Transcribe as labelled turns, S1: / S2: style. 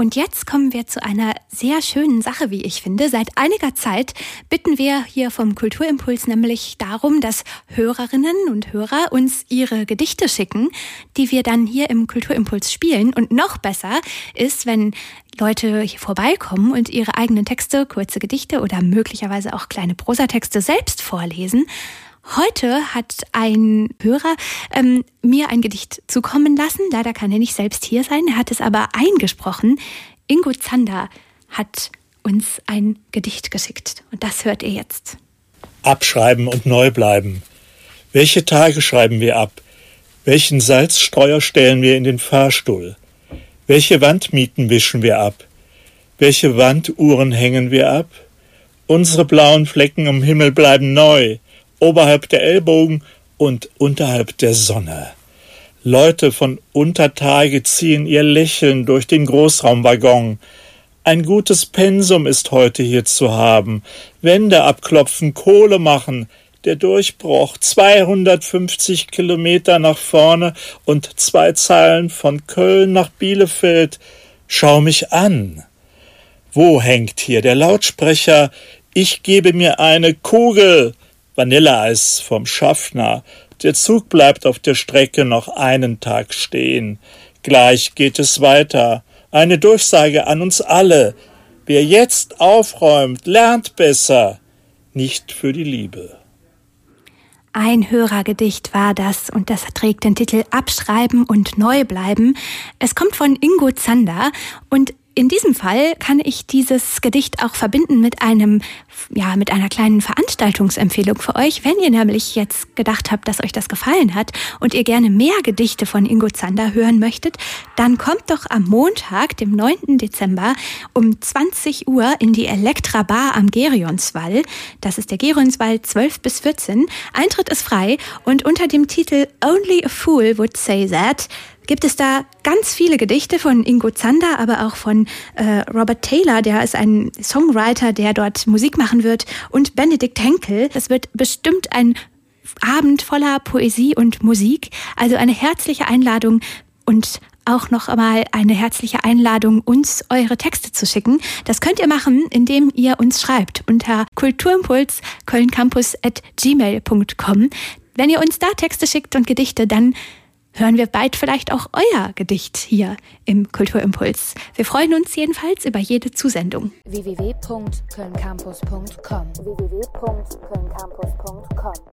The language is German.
S1: Und jetzt kommen wir zu einer sehr schönen Sache, wie ich finde. Seit einiger Zeit bitten wir hier vom Kulturimpuls nämlich darum, dass Hörerinnen und Hörer uns ihre Gedichte schicken, die wir dann hier im Kulturimpuls spielen. Und noch besser ist, wenn Leute hier vorbeikommen und ihre eigenen Texte, kurze Gedichte oder möglicherweise auch kleine Prosatexte selbst vorlesen. Heute hat ein Hörer ähm, mir ein Gedicht zukommen lassen. Leider kann er nicht selbst hier sein. Er hat es aber eingesprochen. Ingo Zander hat uns ein Gedicht geschickt. Und das hört ihr jetzt.
S2: Abschreiben und neu bleiben. Welche Tage schreiben wir ab? Welchen Salzstreuer stellen wir in den Fahrstuhl? Welche Wandmieten wischen wir ab? Welche Wanduhren hängen wir ab? Unsere blauen Flecken am Himmel bleiben neu oberhalb der Ellbogen und unterhalb der Sonne. Leute von Untertage ziehen ihr Lächeln durch den Großraumwaggon. Ein gutes Pensum ist heute hier zu haben. Wände abklopfen, Kohle machen. Der Durchbruch 250 Kilometer nach vorne und zwei Zeilen von Köln nach Bielefeld. Schau mich an. Wo hängt hier der Lautsprecher? Ich gebe mir eine Kugel. Vanilleeis vom Schaffner. Der Zug bleibt auf der Strecke noch einen Tag stehen. Gleich geht es weiter. Eine Durchsage an uns alle. Wer jetzt aufräumt, lernt besser. Nicht für die Liebe.
S1: Ein Hörergedicht war das und das trägt den Titel Abschreiben und Neubleiben. Es kommt von Ingo Zander und in diesem Fall kann ich dieses Gedicht auch verbinden mit einem, ja, mit einer kleinen Veranstaltungsempfehlung für euch. Wenn ihr nämlich jetzt gedacht habt, dass euch das gefallen hat und ihr gerne mehr Gedichte von Ingo Zander hören möchtet, dann kommt doch am Montag, dem 9. Dezember um 20 Uhr in die Elektra Bar am Gerionswall. Das ist der Gerionswall 12 bis 14. Eintritt ist frei und unter dem Titel Only a Fool would say that gibt es da ganz viele Gedichte von Ingo Zander, aber auch von äh, Robert Taylor, der ist ein Songwriter, der dort Musik machen wird, und Benedikt Henkel. Das wird bestimmt ein Abend voller Poesie und Musik. Also eine herzliche Einladung und auch noch einmal eine herzliche Einladung, uns eure Texte zu schicken. Das könnt ihr machen, indem ihr uns schreibt unter kulturimpuls kölncampus at gmail.com. Wenn ihr uns da Texte schickt und Gedichte, dann hören wir bald vielleicht auch euer Gedicht hier im Kulturimpuls. Wir freuen uns jedenfalls über jede Zusendung.
S3: www.kölncampus.com www